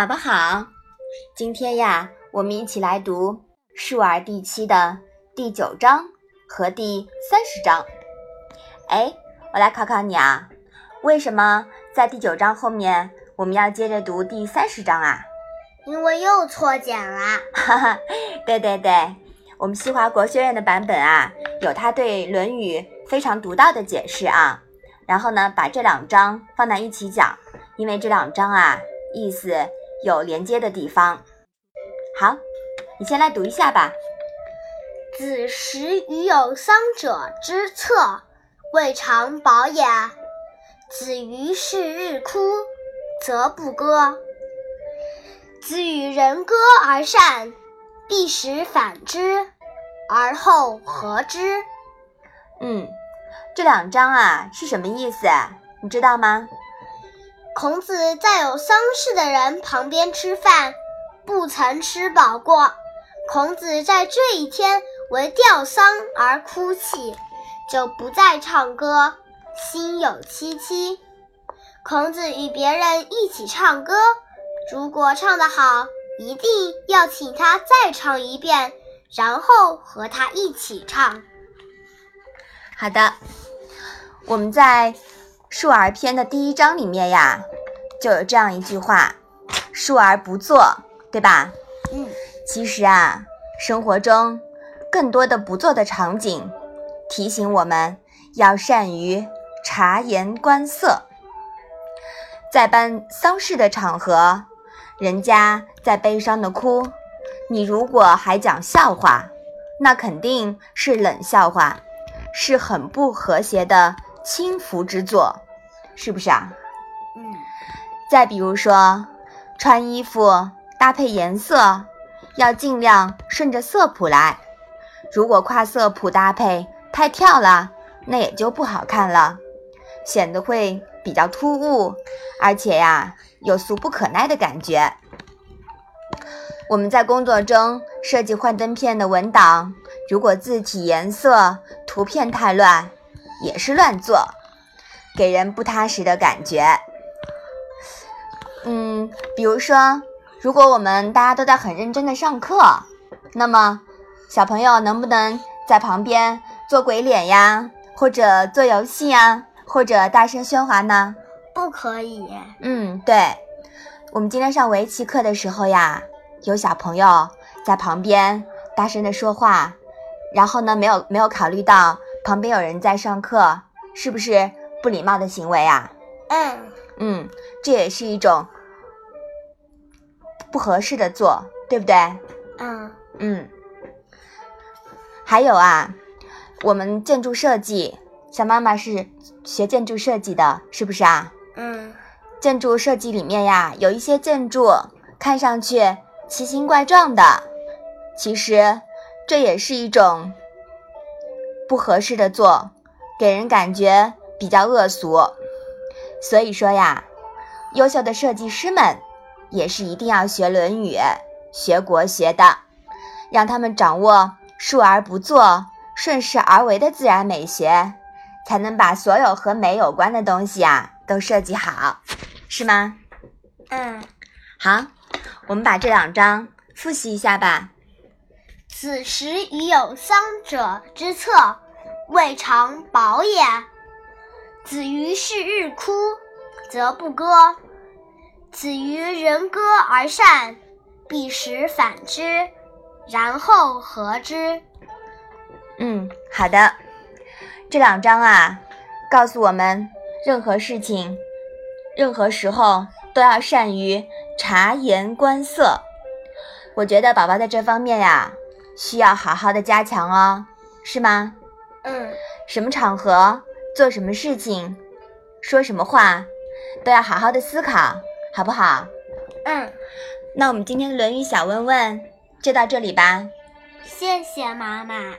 宝宝好，今天呀，我们一起来读《述而》第七的第九章和第三十章。哎，我来考考你啊，为什么在第九章后面我们要接着读第三十章啊？因为又错简了。哈哈，对对对，我们西华国学院的版本啊，有他对《论语》非常独到的解释啊。然后呢，把这两章放在一起讲，因为这两章啊，意思。有连接的地方。好，你先来读一下吧。子时与有丧者之策，未尝饱也。子于是日哭，则不歌。子与人歌而善，必使反之，而后和之。嗯，这两章啊是什么意思？你知道吗？孔子在有丧事的人旁边吃饭，不曾吃饱过。孔子在这一天为吊丧而哭泣，就不再唱歌，心有戚戚。孔子与别人一起唱歌，如果唱得好，一定要请他再唱一遍，然后和他一起唱。好的，我们在。述而篇的第一章里面呀，就有这样一句话：“述而不作”，对吧？嗯。其实啊，生活中更多的不做的场景，提醒我们要善于察言观色。在办丧事的场合，人家在悲伤的哭，你如果还讲笑话，那肯定是冷笑话，是很不和谐的。轻浮之作，是不是啊？嗯。再比如说，穿衣服搭配颜色，要尽量顺着色谱来。如果跨色谱搭配太跳了，那也就不好看了，显得会比较突兀，而且呀，有俗不可耐的感觉。我们在工作中设计幻灯片的文档，如果字体颜色、图片太乱。也是乱做，给人不踏实的感觉。嗯，比如说，如果我们大家都在很认真的上课，那么小朋友能不能在旁边做鬼脸呀，或者做游戏呀，或者大声喧哗呢？不可以。嗯，对。我们今天上围棋课的时候呀，有小朋友在旁边大声的说话，然后呢，没有没有考虑到。旁边有人在上课，是不是不礼貌的行为啊？嗯嗯，这也是一种不合适的做，对不对？嗯嗯。还有啊，我们建筑设计，小妈妈是学建筑设计的，是不是啊？嗯。建筑设计里面呀，有一些建筑看上去奇形怪状的，其实这也是一种。不合适的做，给人感觉比较恶俗。所以说呀，优秀的设计师们也是一定要学《论语》、学国学的，让他们掌握述而不作、顺势而为的自然美学，才能把所有和美有关的东西啊都设计好，是吗？嗯，好，我们把这两章复习一下吧。此时已有丧者之策，未尝饱也。子于是日哭，则不歌。子于人歌而善，必使反之，然后和之。嗯，好的。这两章啊，告诉我们，任何事情、任何时候都要善于察言观色。我觉得宝宝在这方面呀。需要好好的加强哦，是吗？嗯。什么场合做什么事情，说什么话，都要好好的思考，好不好？嗯。那我们今天的《论语》小问问就到这里吧。谢谢妈妈。